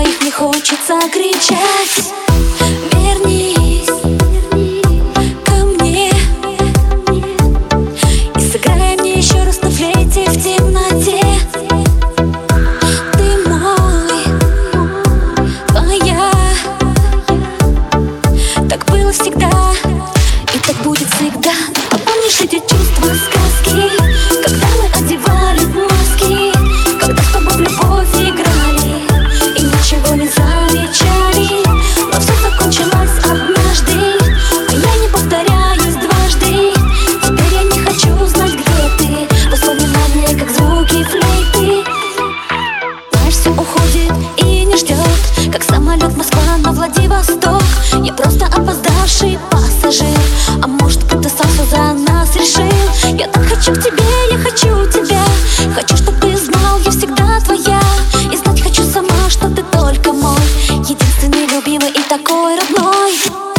твоих не хочется кричать. Вернись ко мне. И сыграй мне еще раз на флейте в темноте. Ты мой, твоя Так было всегда и так будет всегда. Помнишь эти чувства сказки? boy.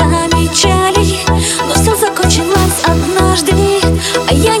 замечали Но все закончилось однажды, а я